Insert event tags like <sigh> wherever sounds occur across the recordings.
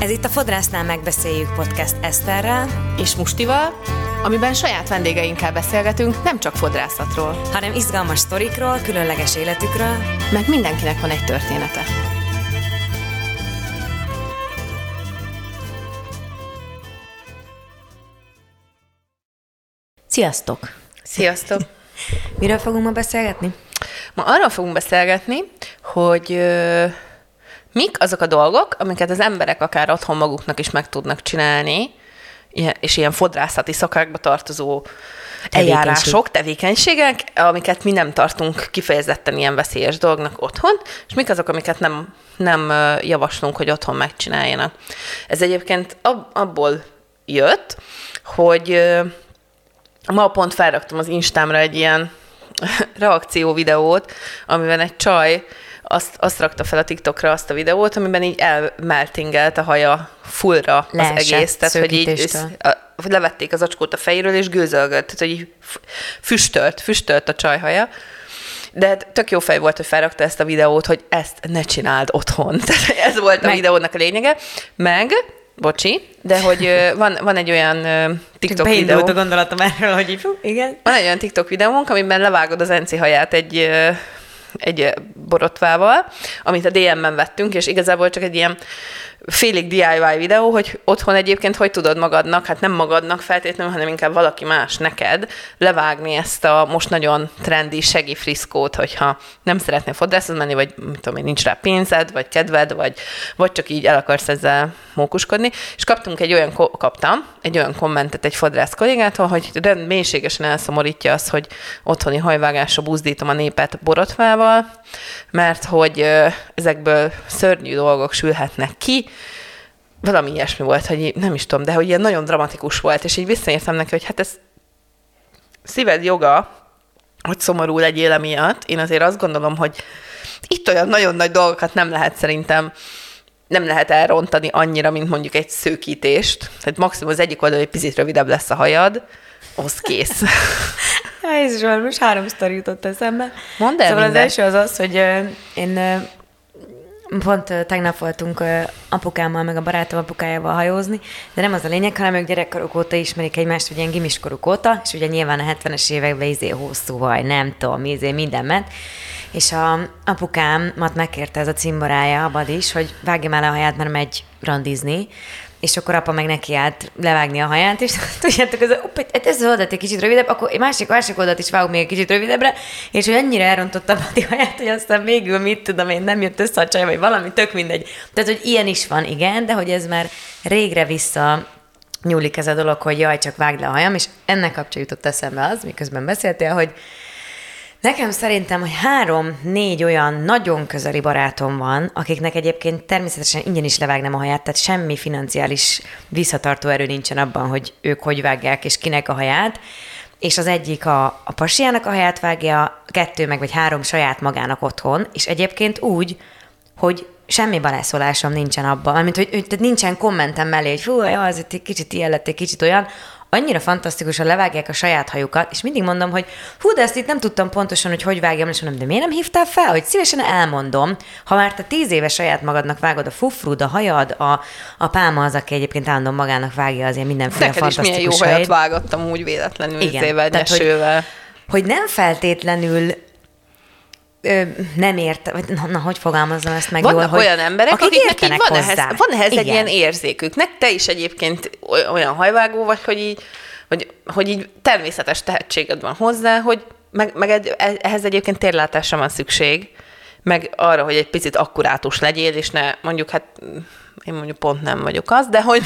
Ez itt a Fodrásznál megbeszéljük podcast Eszterrel és Mustival, amiben saját vendégeinkkel beszélgetünk nem csak fodrászatról, hanem izgalmas sztorikról, különleges életükről, meg mindenkinek van egy története. Sziasztok! Sziasztok! Miről fogunk ma beszélgetni? Ma arról fogunk beszélgetni, hogy ö, mik azok a dolgok, amiket az emberek akár otthon maguknak is meg tudnak csinálni, és ilyen fodrászati szakákba tartozó eljárások, tevékenységek, amiket mi nem tartunk kifejezetten ilyen veszélyes dolgnak otthon, és mik azok, amiket nem, nem javaslunk, hogy otthon megcsináljanak. Ez egyébként ab, abból jött, hogy ma pont felraktam az Instámra egy ilyen <laughs> reakció videót, amiben egy csaj azt, azt rakta fel a TikTokra azt a videót, amiben így elmeltingelt a haja fullra Leesett, az egész. Tehát, hogy így a, levették az acskót a fejéről, és gőzölgött. Tehát, hogy így füstölt, füstölt a csajhaja. De hát tök jó fej volt, hogy felrakta ezt a videót, hogy ezt ne csináld otthon. <laughs> Tehát ez volt a Meg- videónak a lényege. Meg, bocsi, de hogy van, van egy olyan TikTok videó. Beindult a gondolatom erről, hogy így, igen. Van egy olyan TikTok videónk, amiben levágod az enci haját egy, egy borotvával, amit a DM-ben vettünk, és igazából csak egy ilyen félig DIY videó, hogy otthon egyébként hogy tudod magadnak, hát nem magadnak feltétlenül, hanem inkább valaki más neked levágni ezt a most nagyon trendi segifriszkót, hogyha nem szeretnél fodrászhoz menni, vagy mit tudom én, nincs rá pénzed, vagy kedved, vagy, vagy csak így el akarsz ezzel mókuskodni. És kaptunk egy olyan, kaptam egy olyan kommentet egy fodrász kollégától, hogy de mélységesen elszomorítja az, hogy otthoni hajvágásra buzdítom a népet borotvával, mert hogy ezekből szörnyű dolgok sülhetnek ki, valami ilyesmi volt, hogy nem is tudom, de hogy ilyen nagyon dramatikus volt, és így visszaértem neki, hogy hát ez szíved joga, hogy szomorú legyél emiatt. Én azért azt gondolom, hogy itt olyan nagyon nagy dolgokat nem lehet szerintem nem lehet elrontani annyira, mint mondjuk egy szőkítést. Tehát maximum az egyik oldal egy picit rövidebb lesz a hajad, az kész. <laughs> Ja, Jézusom, most három sztori jutott eszembe. Mondd el Szóval mindet. az első az az, hogy én pont tegnap voltunk apukámmal, meg a barátom apukájával hajózni, de nem az a lényeg, hanem ők gyerekkoruk óta ismerik egymást, ugye ilyen gimiskoruk óta, és ugye nyilván a 70-es években izé hosszú vaj, nem tudom, izé minden ment. És a apukámat megkérte ez a cimborája, abad is, hogy vágja már a haját, mert megy randizni, és akkor apa meg neki állt levágni a haját, és <laughs> tudjátok, ez, hopp, hát ez oldalt egy kicsit rövidebb, akkor egy másik, másik oldalt is vágok még egy kicsit rövidebbre, és hogy annyira elrontotta a Pati haját, hogy aztán végül mit tudom én, nem jött össze a csaj, vagy valami, tök mindegy. Tehát, hogy ilyen is van, igen, de hogy ez már régre vissza nyúlik ez a dolog, hogy jaj, csak vágd le a hajam, és ennek kapcsán jutott eszembe az, miközben beszéltél, hogy Nekem szerintem, hogy három-négy olyan nagyon közeli barátom van, akiknek egyébként természetesen ingyen is levágnám a haját, tehát semmi financiális visszatartó erő nincsen abban, hogy ők hogy vágják és kinek a haját, és az egyik a, a pasiának a haját vágja, kettő meg vagy három saját magának otthon, és egyébként úgy, hogy semmi beleszólásom nincsen abban, mármint, hogy, hogy tehát nincsen kommentem mellé, hogy fú, ja, ez itt kicsit ilyen lett, kicsit olyan, annyira fantasztikusan levágják a saját hajukat, és mindig mondom, hogy hú, de ezt itt nem tudtam pontosan, hogy hogy vágjam, és mondom, de miért nem hívtál fel, hogy szívesen elmondom, ha már te tíz éve saját magadnak vágod a fufrud, a hajad, a, a pálma az, aki egyébként állandóan magának vágja az ilyen mindenféle Neked is milyen jó fantasztikus hajat hajait. vágottam úgy véletlenül, Igen, tehát, hogy- hogy nem feltétlenül ö, nem ért, vagy na, na, hogy fogalmazom ezt meg Vannak jól, olyan emberek, akik akiknek így van ehhez, hozzá. van ehhez egy Igen. ilyen érzékük. Nek te is egyébként oly- olyan hajvágó vagy, hogy így, hogy, hogy így természetes tehetséged van hozzá, hogy meg, meg egy- ehhez egyébként térlátásra van szükség, meg arra, hogy egy picit akkurátus legyél, és ne mondjuk, hát én mondjuk pont nem vagyok az, de hogy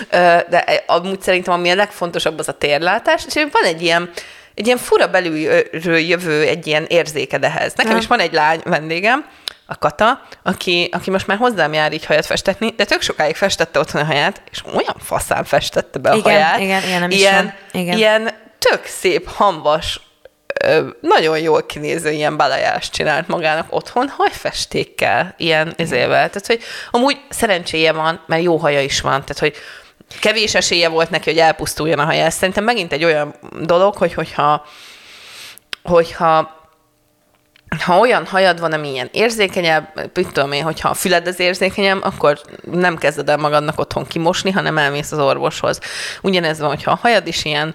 <laughs> de amúgy szerintem ami a legfontosabb az a térlátás, és van egy ilyen egy ilyen fura belülről jövő egy ilyen érzéked ehhez. Nekem Ja. is van egy lány vendégem, a Kata, aki, aki most már hozzám jár így hajat festetni, de tök sokáig festette otthon a haját, és olyan faszán festette be a Igen, haját. igen, ilyen nem is ilyen, van. Igen. ilyen tök szép, hamvas, nagyon jól kinéző ilyen balajást csinált magának otthon, hajfestékkel, ilyen izével. Tehát, hogy amúgy szerencséje van, mert jó haja is van, tehát, hogy kevés esélye volt neki, hogy elpusztuljon a haja. Ez szerintem megint egy olyan dolog, hogy hogyha, hogyha ha olyan hajad van, ami ilyen érzékenyebb, mit tudom én, hogyha a füled az érzékenyebb, akkor nem kezded el magadnak otthon kimosni, hanem elmész az orvoshoz. Ugyanez van, hogyha a hajad is ilyen,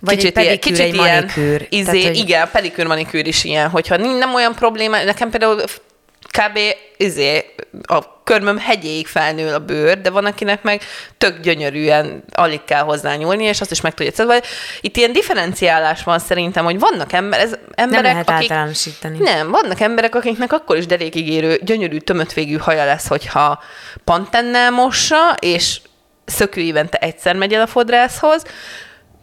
Vagy kicsit egy ilyen, pedikűr, kicsit egy ilyen, manikűr. Izé, Tehát, hogy- Igen, pedikűr, manikűr is ilyen, hogyha nem olyan probléma, nekem például kb. Izé, a körmöm hegyéig felnő a bőr, de van, akinek meg tök gyönyörűen alig kell hozzá nyúlni, és azt is meg tudja szedni. Itt ilyen differenciálás van szerintem, hogy vannak ember, ez, emberek, Nem lehet akik, általánosítani. nem, vannak emberek, akiknek akkor is derékigérő, gyönyörű, tömött végű haja lesz, hogyha pantennel mossa, és szökő évente egyszer megy el a fodrászhoz,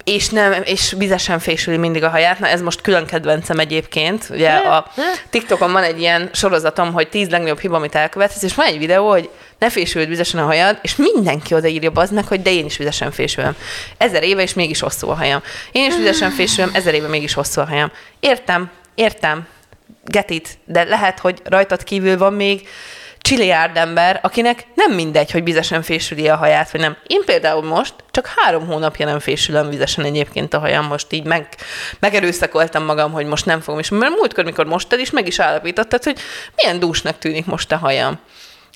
és nem, és vizesen fésüli mindig a haját. Na ez most külön kedvencem egyébként. Ugye a TikTokon van egy ilyen sorozatom, hogy 10 legnagyobb hiba, amit elkövetsz, és van egy videó, hogy ne fésüld vizesen a hajad, és mindenki odaírja az meg, hogy de én is vizesen fésülöm. Ezer éve, és mégis hosszú a hajam. Én is vizesen fésülöm, ezer éve mégis hosszú a hajam. Értem, értem, get it, de lehet, hogy rajtad kívül van még csiliárd ember, akinek nem mindegy, hogy vizesen fésüli a haját, vagy nem. Én például most csak három hónapja nem fésülöm vizesen egyébként a hajam, most így meg, megerőszakoltam magam, hogy most nem fogom. És mert múltkor, mikor mostad is, meg is állapítottad, hogy milyen dúsnak tűnik most a hajam.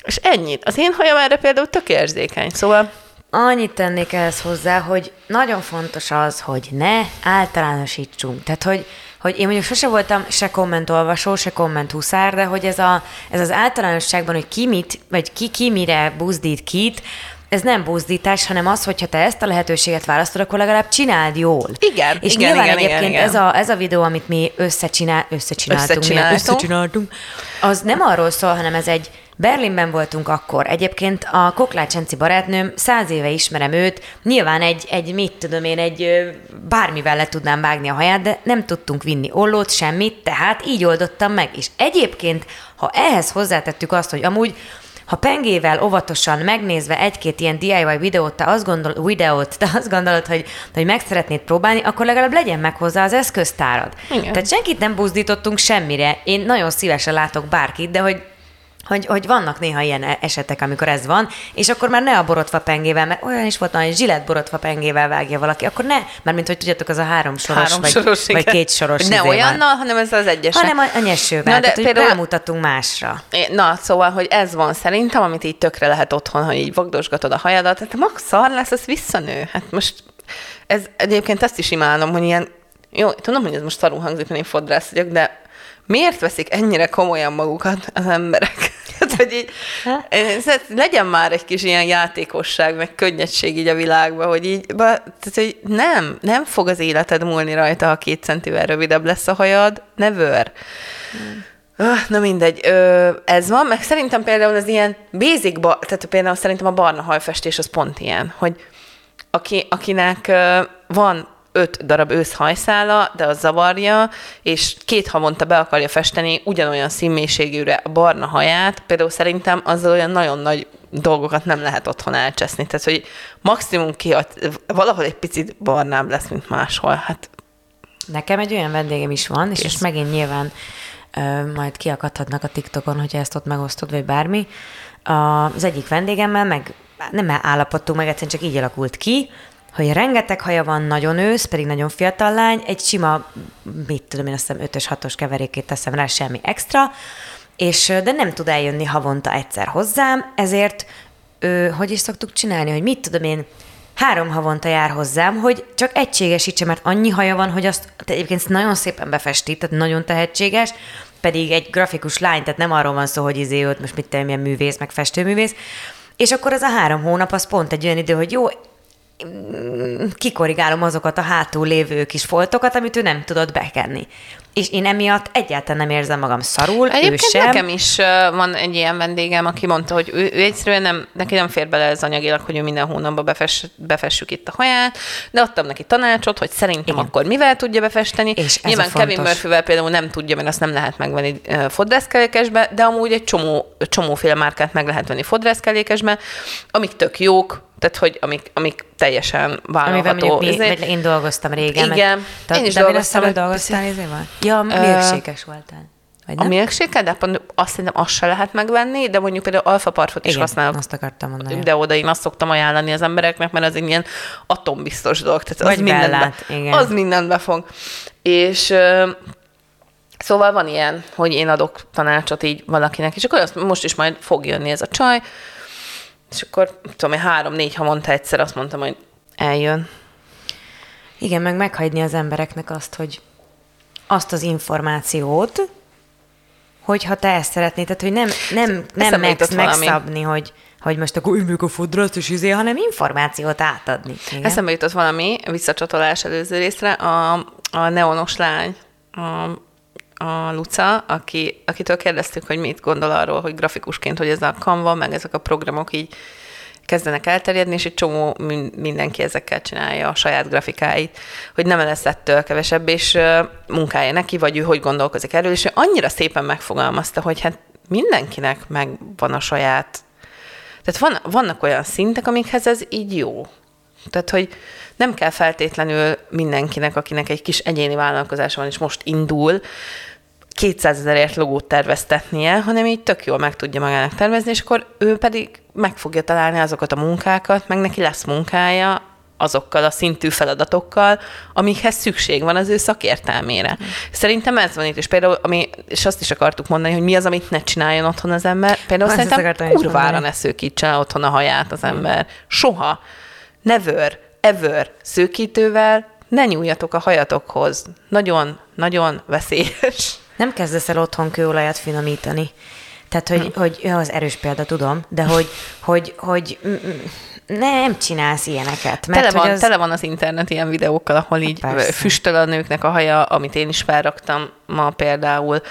És ennyit. Az én hajam erre például tök érzékeny, szóval Annyit tennék ehhez hozzá, hogy nagyon fontos az, hogy ne általánosítsunk. Tehát, hogy, hogy én mondjuk sose voltam se kommentolvasó, se kommenthuszár, de hogy ez, a, ez az általánosságban, hogy ki mit, vagy ki, ki mire buzdít kit, ez nem buzdítás, hanem az, hogyha te ezt a lehetőséget választod, akkor legalább csináld jól. Igen, És igen, nyilván igen, egyébként igen. ez, a, ez a videó, amit mi összecsinál, összecsináltunk, Összecsináltunk. Mi összecsináltunk, az nem arról szól, hanem ez egy Berlinben voltunk akkor. Egyébként a Koklács Enci barátnőm, száz éve ismerem őt, nyilván egy, egy mit tudom én, egy bármivel le tudnám vágni a haját, de nem tudtunk vinni ollót, semmit, tehát így oldottam meg. És egyébként, ha ehhez hozzátettük azt, hogy amúgy ha pengével óvatosan megnézve egy-két ilyen DIY videót, te azt, gondol, videót, te azt gondolod, hogy, hogy meg szeretnéd próbálni, akkor legalább legyen meg hozzá az eszköztárad. Igen. Tehát senkit nem buzdítottunk semmire. Én nagyon szívesen látok bárkit, de hogy hogy, hogy vannak néha ilyen e- esetek, amikor ez van, és akkor már ne a borotva pengével, mert olyan is volt, hogy zsillet borotva pengével vágja valaki, akkor ne, mert mint hogy tudjátok, az a három soros, három vagy, soros, vagy két soros Hogy Ne izé van. olyannal, hanem ez az egyes. hanem a, a nyesővel, Na, de tehát hogy például- rámutatunk másra. Na, szóval, hogy ez van szerintem, amit így tökre lehet otthon, hogy így vagdosgatod a hajadat, hát max szar lesz, az visszanő. Hát most ez egyébként ezt is imádom, hogy ilyen, jó, tudom, hogy ez most szarul hangzik, mert én fodrász vagyok, de miért veszik ennyire komolyan magukat az emberek? Hát, hogy így, ez- ez- legyen már egy kis ilyen játékosság, meg könnyedség így a világban, hogy így, ba, tehát, hogy nem, nem fog az életed múlni rajta, ha két centivel rövidebb lesz a hajad, never. Ah, Na mindegy, ö, ez van, meg szerintem például az ilyen basic, ba- tehát például szerintem a barna hajfestés az pont ilyen, hogy aki, akinek ö, van öt darab őszhajszála, de az zavarja, és két havonta be akarja festeni ugyanolyan színmélységűre a barna haját, például szerintem azzal olyan nagyon nagy dolgokat nem lehet otthon elcseszni. Tehát, hogy maximum ki, valahol egy picit barnább lesz, mint máshol. Hát Nekem egy olyan vendégem is van, és most megint nyilván ö, majd kiakadhatnak a TikTokon, hogyha ezt ott megosztod, vagy bármi. A, az egyik vendégemmel meg nem állapodtunk meg, egyszerűen csak így alakult ki, hogy rengeteg haja van, nagyon ősz, pedig nagyon fiatal lány, egy sima, mit tudom én, azt hiszem 5-ös, 6-os keverékét teszem rá, semmi extra, és de nem tud eljönni havonta egyszer hozzám, ezért ö, hogy is szoktuk csinálni, hogy mit tudom én, három havonta jár hozzám, hogy csak egységesítse, mert annyi haja van, hogy azt te egyébként nagyon szépen befesti, tehát nagyon tehetséges, pedig egy grafikus lány, tehát nem arról van szó, hogy izé most mit tudom, milyen művész, meg festőművész, és akkor az a három hónap az pont egy olyan idő, hogy jó, kikorrigálom azokat a hátul lévő kis foltokat, amit ő nem tudott bekenni. És én emiatt egyáltalán nem érzem magam szarul, ő Egyébként sem. nekem is van egy ilyen vendégem, aki mondta, hogy ő, ő egyszerűen nem, neki nem fér bele ez anyagilag, hogy ő minden hónapban befess, befessük itt a haját, de adtam neki tanácsot, hogy szerintem Igen. akkor mivel tudja befesteni. És ez Nyilván Kevin. Murphyvel például nem tudja, mert azt nem lehet megvenni fodrászkelékesbe, de amúgy egy csomó, csomóféle márkát meg lehet venni fodrászkelékesbe, amik tök jók, tehát hogy amik, amik teljesen Amivel vállalható. mondjuk mi, izé. vagy én dolgoztam régen. meg- Igen. Te, Én is de dolgoztam egy dolgoztál izéval? Ja, milkshake voltál. Vagy A nem? milkshake de pont azt szerintem azt se lehet megvenni, de mondjuk például alfa parfot is Igen, használok. azt akartam mondani. De oda én azt szoktam ajánlani az embereknek, mert az egy ilyen atombiztos dolog. Tehát az Vagy mindent, Bellát, be, igen. az mindent befog. És Szóval van ilyen, hogy én adok tanácsot így valakinek, és akkor azt, most is majd fog jönni ez a csaj, és akkor tudom én három-négy havonta egyszer azt mondtam, hogy eljön. Igen, meg meghagyni az embereknek azt, hogy azt az információt, hogyha te ezt szeretnéd, tehát hogy nem, nem, nem Eszembe meg, jutott valami. megszabni, hogy, hogy most akkor üljük a fodrászt és izé, hanem információt átadni. Igen? Eszembe jutott valami, visszacsatolás előző részre, a, a neonos lány, a, a Luca, aki, akitől kérdeztük, hogy mit gondol arról, hogy grafikusként, hogy ez a Canva, meg ezek a programok így kezdenek elterjedni, és egy csomó min- mindenki ezekkel csinálja a saját grafikáit, hogy nem lesz ettől kevesebb, és munkája neki, vagy ő hogy gondolkozik erről, és ő annyira szépen megfogalmazta, hogy hát mindenkinek megvan a saját tehát van, vannak olyan szintek, amikhez ez így jó. Tehát, hogy nem kell feltétlenül mindenkinek, akinek egy kis egyéni vállalkozása van, és most indul, 200 ezerért logót terveztetnie, hanem így tök jól meg tudja magának tervezni, és akkor ő pedig meg fogja találni azokat a munkákat, meg neki lesz munkája azokkal a szintű feladatokkal, amikhez szükség van az ő szakértelmére. Szerintem ez van itt, és például, ami, és azt is akartuk mondani, hogy mi az, amit ne csináljon otthon az ember. Például Azt szerintem kurvára ne szőkítse otthon a haját az ember. Soha. Never, ever szőkítővel ne nyúljatok a hajatokhoz. Nagyon, nagyon veszélyes. Nem kezdesz el otthon kőolajat finomítani. Tehát, hogy, hogy ja, az erős példa, tudom, de hogy, hogy, hogy nem csinálsz ilyeneket. Mert Tele van, hogy az... tele van az internet ilyen videókkal, ahol így Persze. füstöl a nőknek a haja, amit én is felraktam ma például.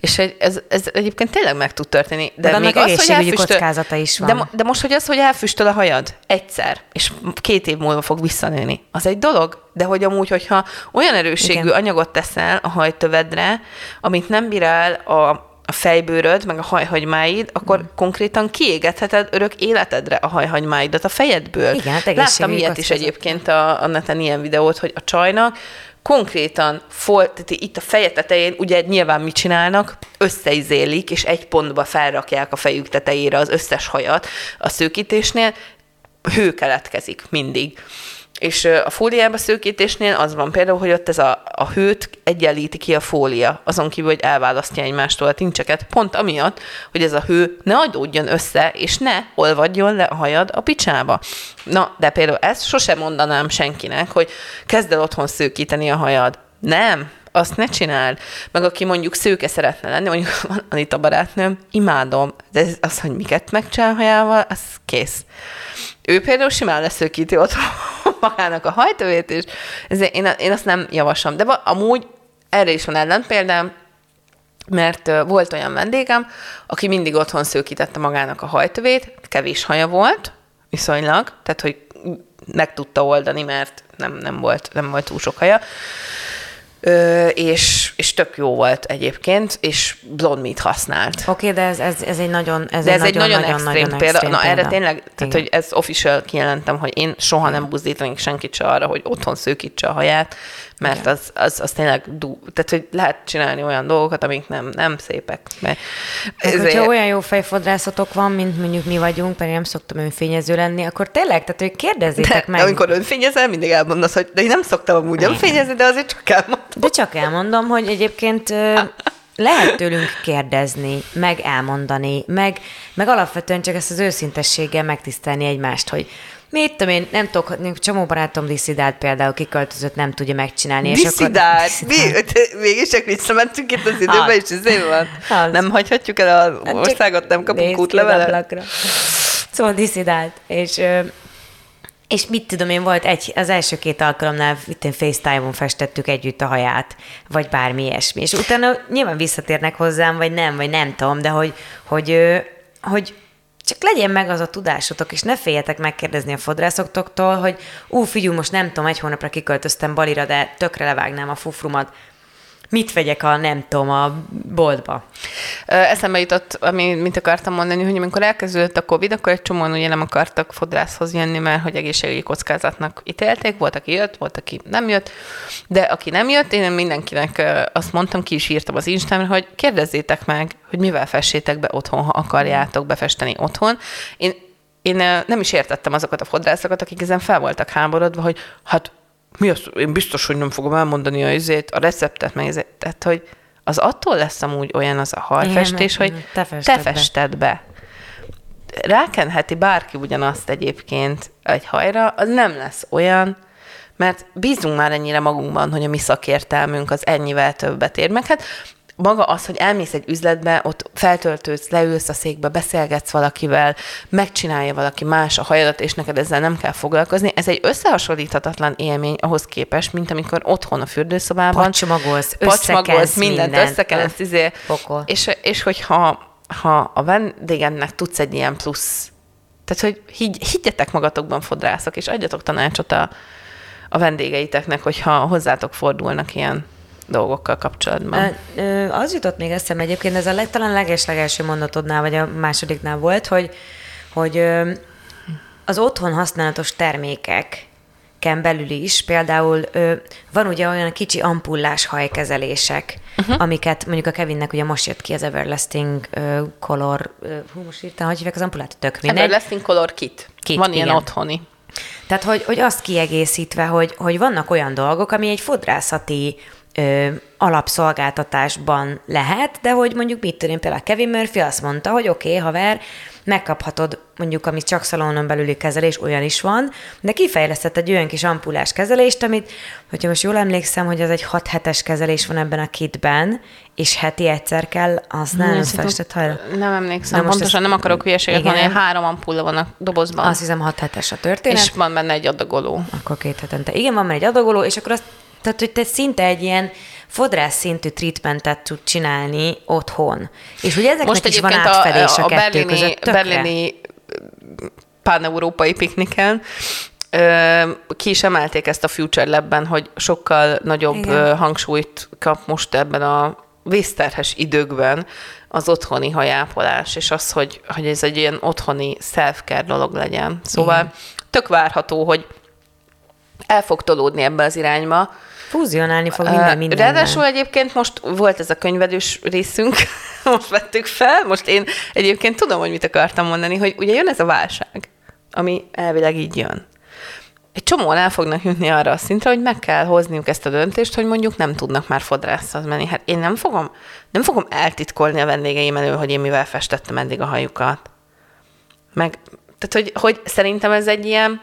És ez, ez egyébként tényleg meg tud történni. De annak egészségügyi elfüstöl- kockázata is van. De, de most, hogy az, hogy elfüstöl a hajad egyszer, és két év múlva fog visszanőni, az egy dolog. De hogy amúgy, hogyha olyan erősségű Igen. Igen. anyagot teszel a hajtövedre, amit nem bírál a a fejbőröd, meg a hajhagymáid, akkor mm. konkrétan kiégetheted örök életedre a hajhagymáidat a fejedből. Igen, hát Láttam ilyet is egyébként a, a neten ilyen videót, hogy a csajnak konkrétan fol, tehát itt a feje tetején ugye nyilván mit csinálnak, összeizélik, és egy pontba felrakják a fejük tetejére az összes hajat a szőkítésnél, hő keletkezik mindig. És a fóliába szőkítésnél az van például, hogy ott ez a, a hőt egyenlíti ki a fólia, azon kívül, hogy elválasztja egymástól a tincseket, pont amiatt, hogy ez a hő ne adódjon össze, és ne olvadjon le a hajad a picsába. Na, de például ezt sosem mondanám senkinek, hogy kezd el otthon szőkíteni a hajad. Nem, azt ne csináld. Meg aki mondjuk szőke szeretne lenni, mondjuk <laughs> van Anita barátnőm, imádom, de ez az, hogy miket megcsinál hajával, az kész. Ő például simán leszőkíti otthon <laughs> magának a hajtövét, és ezért én, én azt nem javaslom. De amúgy erre is van ellenpéldám, mert volt olyan vendégem, aki mindig otthon szőkítette magának a hajtövét, kevés haja volt, viszonylag, tehát hogy meg tudta oldani, mert nem, nem, volt, nem volt túl sok haja. Ö, és, és tök jó volt egyébként, és blond meat használt. Oké, de ez, ez, ez egy nagyon ez De ez egy nagyon, nagyon, extrém nagyon példa. Na erre tényleg, tehát hogy ez official kijelentem, hogy én soha nem buzdítanék senkit se arra, hogy otthon szőkítse a haját, mert az, az, az tényleg dú. Tehát, hogy lehet csinálni olyan dolgokat, amik nem, nem szépek. Mert ezért- hogyha olyan jó fejfodrászatok van, mint mondjuk mi vagyunk, mert én nem szoktam önfényező lenni, akkor tényleg, tehát hogy kérdezzétek de, meg. amikor önfényezel, mindig elmondasz, hogy de én nem szoktam amúgy önfényezni, de azért csak elmondom. De csak elmondom, hogy egyébként lehet tőlünk kérdezni, meg elmondani, meg, meg alapvetően csak ezt az őszintességgel megtisztelni egymást, hogy mit tudom én, nem tudok, csomó barátom diszidált például kiköltözött, nem tudja megcsinálni. és akkor- Diszidált. Mi? Diszidált. Mégis csak visszamentünk itt az időbe, Az. és ez van. Az. Nem hagyhatjuk el az Hát országot, nem kapunk útlevelet. Szóval diszidált, és, és mit tudom én, volt egy, az első két alkalomnál itt FaceTime-on festettük együtt a haját, vagy bármi ilyesmi. És utána nyilván visszatérnek hozzám, vagy nem, vagy nem tudom, de hogy, hogy, hogy csak legyen meg az a tudásotok, és ne féljetek megkérdezni a fodrászoktól, hogy ú, figyelj, most nem tudom, egy hónapra kiköltöztem Balira, de tökre levágnám a fufrumat. Mit vegyek a, nem tudom, a boltba? Eszembe jutott, ami, mint akartam mondani, hogy amikor elkezdődött a Covid, akkor egy csomóan ugye nem akartak fodrászhoz jönni, mert hogy egészségügyi kockázatnak ítélték. Volt, aki jött, volt, aki nem jött. De aki nem jött, én mindenkinek azt mondtam, ki is írtam az Instámra, hogy kérdezzétek meg, hogy mivel fessétek be otthon, ha akarjátok befesteni otthon. Én, én nem is értettem azokat a fodrászokat, akik ezen fel voltak háborodva, hogy hát mi az, én biztos, hogy nem fogom elmondani a, izét, a receptet, meg izét. Tehát, hogy az attól lesz amúgy olyan az a hajfestés, Igen, hogy te te fested be. fested be. Rákenheti bárki ugyanazt egyébként egy hajra, az nem lesz olyan, mert bízunk már ennyire magunkban, hogy a mi szakértelmünk az ennyivel többet ér. Meg hát maga az, hogy elmész egy üzletbe, ott feltöltődsz, leülsz a székbe, beszélgetsz valakivel, megcsinálja valaki más a hajadat, és neked ezzel nem kell foglalkozni. Ez egy összehasonlíthatatlan élmény ahhoz képest, mint amikor otthon a fürdőszobában Pacsmagolsz, pacsmagolsz, mindent, mindent. összekensz, izé, Pokol. és, és hogyha ha a vendégemnek tudsz egy ilyen plusz, tehát hogy higgy, higgyetek magatokban fodrászok, és adjatok tanácsot a, a vendégeiteknek, hogyha hozzátok fordulnak ilyen dolgokkal kapcsolatban. Az jutott még eszembe egyébként, ez a leg, talán leges-legelső mondatodnál, vagy a másodiknál volt, hogy, hogy az otthon használatos termékek belül is, például ö, van ugye olyan kicsi ampullás hajkezelések, uh-huh. amiket mondjuk a Kevinnek ugye most jött ki az Everlasting ö, Color, ö, hú, most írtam, hogy hívják az ampullát, tök mindegy. Everlasting Color Kit. Kit, Van ilyen igen. otthoni. Tehát, hogy, hogy azt kiegészítve, hogy, hogy vannak olyan dolgok, ami egy fodrászati ö, alapszolgáltatásban lehet, de hogy mondjuk mit tudom, például Kevin Murphy azt mondta, hogy oké, okay, haver, megkaphatod mondjuk, ami csak szalonon belüli kezelés, olyan is van, de kifejlesztett egy olyan kis ampulás kezelést, amit, hogyha most jól emlékszem, hogy az egy 6 hetes kezelés van ebben a kitben, és heti egyszer kell az Szerintem festett hajra. Nem emlékszem, Na most pontosan ezt- nem akarok hülyeséget mondani, három ampulla van a dobozban, Azt hiszem 6 hetes a történet. és van benne egy adagoló. Akkor két hetente. Igen, van már egy adagoló, és akkor azt, tehát, hogy te szinte egy ilyen fodrász szintű treatmentet tud csinálni otthon. És ugye ezeknek Most is van átfedés a, a, a kettő berlini, között. Tökre. berlini pán-európai pikniken ki is emelték ezt a Future Lab-ben, hogy sokkal nagyobb Igen. hangsúlyt kap most ebben a vészterhes időkben az otthoni hajápolás, és az, hogy, hogy ez egy ilyen otthoni self-care dolog legyen. Szóval Igen. tök várható, hogy el fog tolódni ebbe az irányba. Fúzionálni fog minden minden. Ráadásul egyébként most volt ez a könyvedős részünk, <laughs> most vettük fel, most én egyébként tudom, hogy mit akartam mondani, hogy ugye jön ez a válság, ami elvileg így jön. Egy csomóan el fognak jutni arra a szintre, hogy meg kell hozniuk ezt a döntést, hogy mondjuk nem tudnak már fodrászhoz menni. Hát én nem fogom, nem fogom eltitkolni a vendégeim elől, hogy én mivel festettem eddig a hajukat. Meg, tehát, hogy, hogy szerintem ez egy ilyen,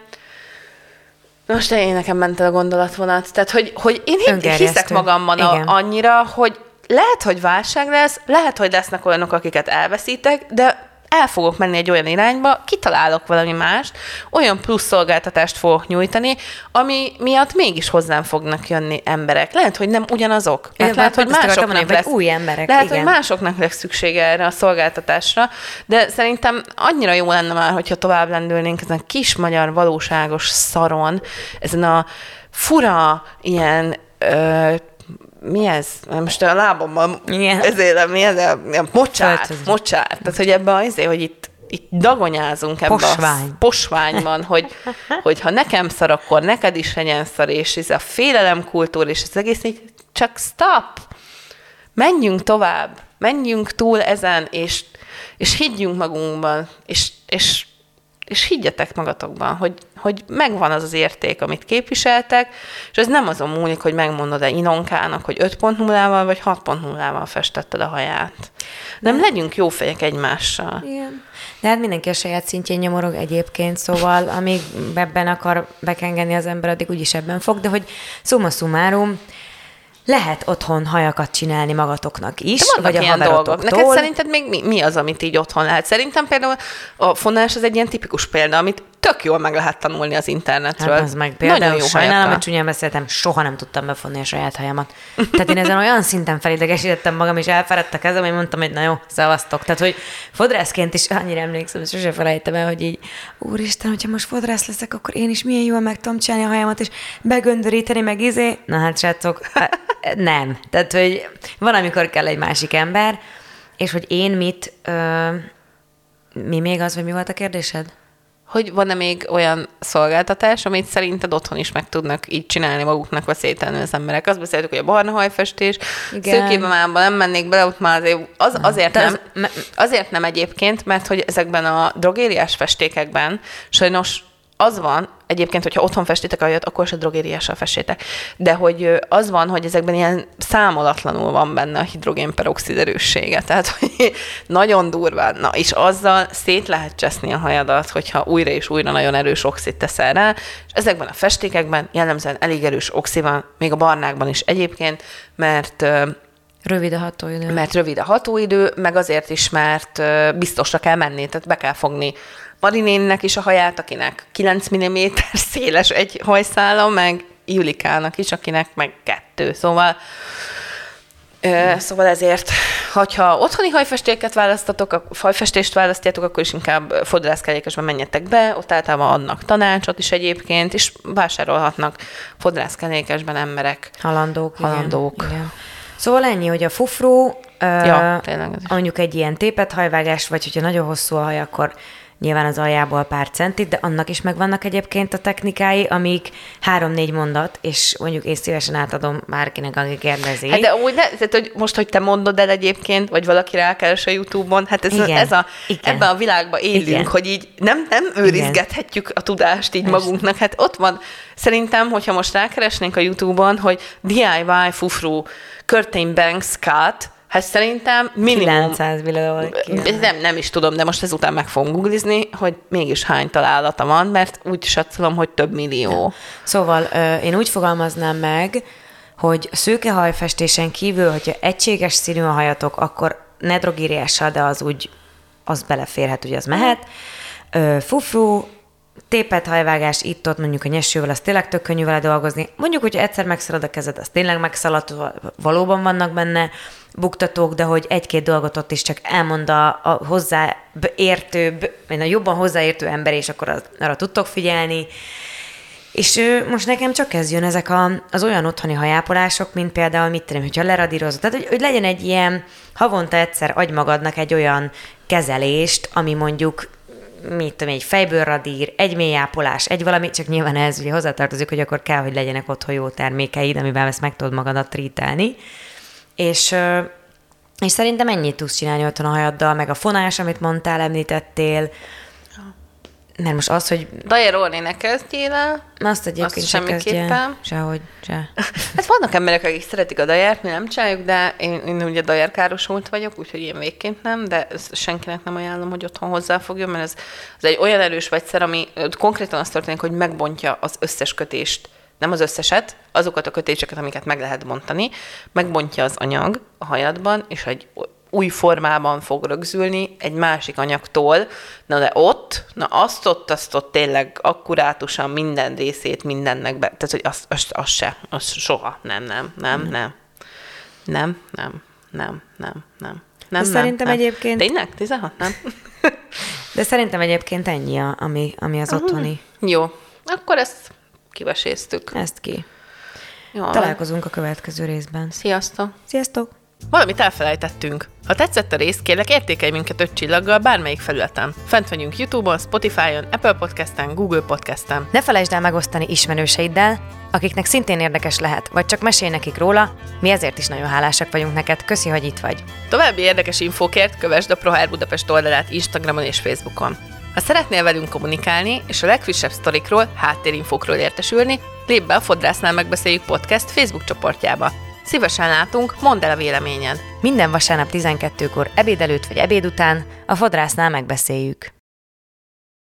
most én nekem ment el a gondolatvonat. Tehát, hogy, hogy én hiszek magamban a, annyira, hogy lehet, hogy válság lesz, lehet, hogy lesznek olyanok, akiket elveszítek, de el fogok menni egy olyan irányba, kitalálok valami mást, olyan plusz szolgáltatást fogok nyújtani, ami miatt mégis hozzám fognak jönni emberek. Lehet, hogy nem ugyanazok. Mert lehet, hogy másoknak lesz, új emberek, lehet, igen. hogy másoknak lesz szüksége erre a szolgáltatásra, de szerintem annyira jó lenne már, hogyha tovább lendülnénk ezen a kis magyar valóságos szaron, ezen a fura ilyen ö, mi ez? Most a lábammal Igen. <laughs> ezért, mi ez? Ilyen mocsár, Föltöző. mocsár. Tehát, hogy ebben azért, hogy itt, itt dagonyázunk ebben Posvány. a posványban, hogy, <laughs> hogy ha nekem szar, akkor neked is legyen szar, és ez a félelemkultúr, és az egész így csak stop! Menjünk tovább, menjünk túl ezen, és, és higgyünk magunkban, és, és, és higgyetek magatokban, hogy, hogy megvan az az érték, amit képviseltek, és ez nem azon múlik, hogy megmondod-e Inonkának, hogy 5.0-val vagy 6.0-val festetted a haját. Nem legyünk jó fejek egymással. Igen. De hát mindenki a saját szintjén nyomorog egyébként, szóval amíg ebben akar bekengeni az ember, addig úgyis ebben fog, de hogy summa summarum, lehet otthon hajakat csinálni magatoknak is, De vagy a ilyen dolgok. Neked szerinted még mi, mi az, amit így otthon lehet? Szerintem például a fonás az egy ilyen tipikus példa, amit tök jól meg lehet tanulni az internetről. Hát az meg például Nagyon jó sajnálom, hogy csúnyán beszéltem, soha nem tudtam befonni a saját hajamat. Tehát én ezen olyan szinten felidegesítettem magam, és elfáradt a kezem, hogy mondtam, hogy na jó, szevasztok. Tehát, hogy fodrászként is annyira emlékszem, sose felejtem el, hogy így, úristen, hogyha most fodrász leszek, akkor én is milyen jól meg tudom csinálni a hajamat, és begöndöríteni, meg izé. Na hát, srácok, nem. Tehát, hogy van, amikor kell egy másik ember, és hogy én mit, ö, mi még az, vagy mi volt a kérdésed? Hogy van-e még olyan szolgáltatás, amit szerinted otthon is meg tudnak így csinálni maguknak veszélytelenül az emberek? Azt beszéltük, hogy a barna hajfestés, Igen. szőkébe már nem mennék bele, ott már azért, az, azért, De nem, az- azért nem egyébként, mert hogy ezekben a drogériás festékekben sajnos az van, egyébként, hogyha otthon festitek a hajat, akkor se drogériással festétek. De hogy az van, hogy ezekben ilyen számolatlanul van benne a hidrogénperoxid erőssége. Tehát, <laughs> hogy nagyon durván. Na, és azzal szét lehet cseszni a hajadat, hogyha újra és újra nagyon erős oxit teszel rá. És ezekben a festékekben jellemzően elég erős oxi van, még a barnákban is egyébként, mert Rövid a hatóidő. mert rövid a hatóidő, meg azért is, mert biztosra kell menni, tehát be kell fogni Marinénnek is a haját, akinek 9 mm <laughs> széles egy hajszála, meg Julikának is, akinek meg kettő. Szóval Ö, szóval ezért, hogyha otthoni hajfestéket választatok, a hajfestést választjátok, akkor is inkább fodrászkerékesben menjetek be, ott általában adnak tanácsot is egyébként, és vásárolhatnak fodrászkerékesben emberek. Halandók. igen, Halandók. Igen. Szóval ennyi, hogy a fufró, Ja, tényleg mondjuk egy ilyen tépet hajvágás, vagy hogyha nagyon hosszú a haj, akkor nyilván az aljából pár centit, de annak is megvannak egyébként a technikái, amik három-négy mondat, és mondjuk én szívesen átadom bárkinek, aki kérdezi. Hát de amúgy ne, tehát, hogy most, hogy te mondod el egyébként, vagy valaki rákeres a YouTube-on, hát ez, Igen, ez a, igen. ebben a világban élünk, Igen. hogy így nem, nem őrizgethetjük a tudást így Persze. magunknak. Hát ott van, szerintem, hogyha most rákeresnénk a YouTube-on, hogy DIY fufru curtain banks cut, hát szerintem minimum 900 millió. nem, nem is tudom, de most ezután meg fogom googlizni, hogy mégis hány találata van, mert úgy satszolom, hogy több millió. Szóval én úgy fogalmaznám meg, hogy szőke hajfestésen kívül, hogyha egységes színű a hajatok, akkor ne drogériással, de az úgy, az beleférhet, ugye az mehet. Fufru, tépet hajvágás itt-ott mondjuk a nyesővel, az tényleg tök könnyű vele dolgozni. Mondjuk, hogyha egyszer megszalad a kezed, az tényleg megszaladt, valóban vannak benne buktatók, de hogy egy-két dolgot ott is csak elmond a, a hozzáértőbb, vagy a jobban hozzáértő ember, és akkor az, arra tudtok figyelni. És most nekem csak ez jön, ezek a, az olyan otthoni hajápolások, mint például, mit tudom, hogyha leradírozod. Tehát, hogy, hogy legyen egy ilyen, havonta egyszer adj magadnak egy olyan kezelést, ami mondjuk mit tudom, egy fejből radír, egy mélyápolás, egy valami, csak nyilván ez ugye hozzátartozik, hogy akkor kell, hogy legyenek otthon jó termékeid, amivel ezt meg tudod magadat trítelni. És, és szerintem ennyit tudsz csinálni otthon a hajaddal, meg a fonás, amit mondtál, említettél. Mert most az, hogy Dajer Ornének kezdjél el. azt egyébként Azt semmiképpen. Sehogy, se. <laughs> Hát vannak emberek, akik szeretik a dajárt, mi nem csináljuk, de én, én ugye dajárkárosult vagyok, úgyhogy én végként nem, de senkinek nem ajánlom, hogy otthon hozzáfogjon, mert ez, ez egy olyan erős vegyszer, ami konkrétan az történik, hogy megbontja az összes kötést, nem az összeset, azokat a kötéseket, amiket meg lehet bontani, megbontja az anyag a hajadban, és egy új formában fog rögzülni egy másik anyagtól, na de ott, na azt ott, azt ott tényleg akkurátusan minden részét mindennek be, tehát hogy azt, azt, azt se, azt soha, nem, nem, nem, nem, nem, nem, nem, nem, nem. Nem, nem, szerintem nem. egyébként- Tényleg? 16? Nem? <laughs> De szerintem egyébként ennyi, a, ami, ami az otthoni. Jó. Akkor ezt kiveséztük. Ezt ki. Jó. Találkozunk a következő részben. Sziasztok! Sziasztok! Valamit elfelejtettünk. Ha tetszett a rész, kérlek értékelj minket öt csillaggal bármelyik felületen. Fent vagyunk Youtube-on, Spotify-on, Apple Podcast-en, Google Podcast-en. Ne felejtsd el megosztani ismerőseiddel, akiknek szintén érdekes lehet, vagy csak mesélj nekik róla, mi ezért is nagyon hálásak vagyunk neked. Köszi, hogy itt vagy. További érdekes infókért kövesd a ProHair Budapest oldalát Instagramon és Facebookon. Ha szeretnél velünk kommunikálni, és a legfrissebb sztorikról, háttérinfókról értesülni, lépj be a Fodrásznál megbeszéljük podcast Facebook csoportjába. Szívesen látunk, mondd el a véleményed. Minden vasárnap 12-kor ebéd előtt vagy ebéd után a fodrásznál megbeszéljük.